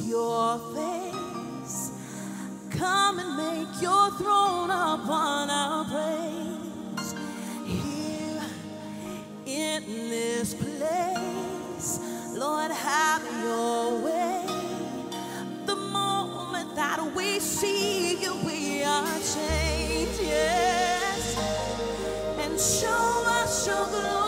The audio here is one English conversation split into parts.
your face. Come and make your throne upon our praise. Here in this place, Lord, have your way. The moment that we see you, we are changed, yes. And show us your glory.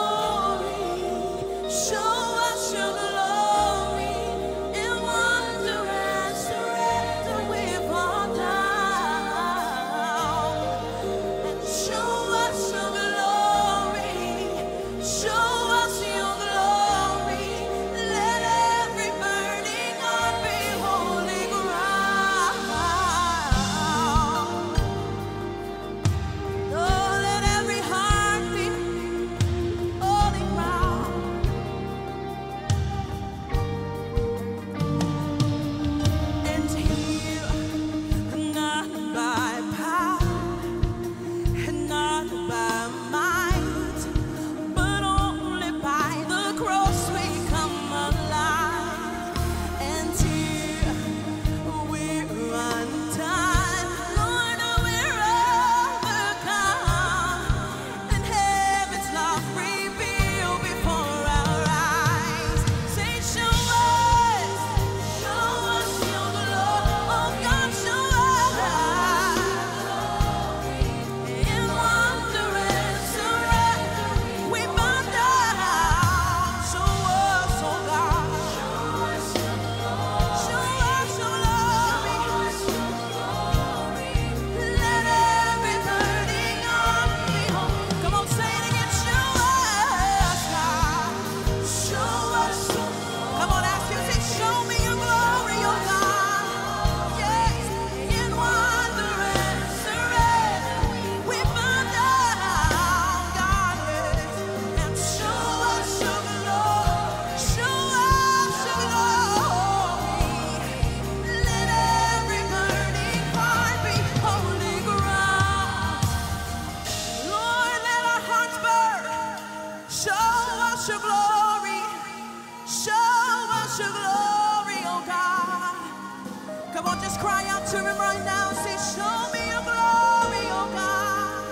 just cry out to him right now and say, Show me your glory, oh God.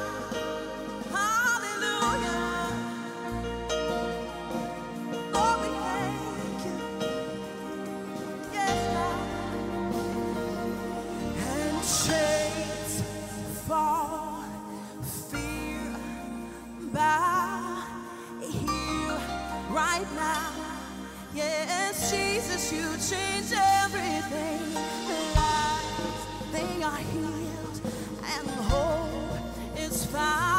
Hallelujah. Lord, we thank you. Yes, God. And chains fall, fear bow here right now. Yes, Jesus, you change everything are healed and hope is found.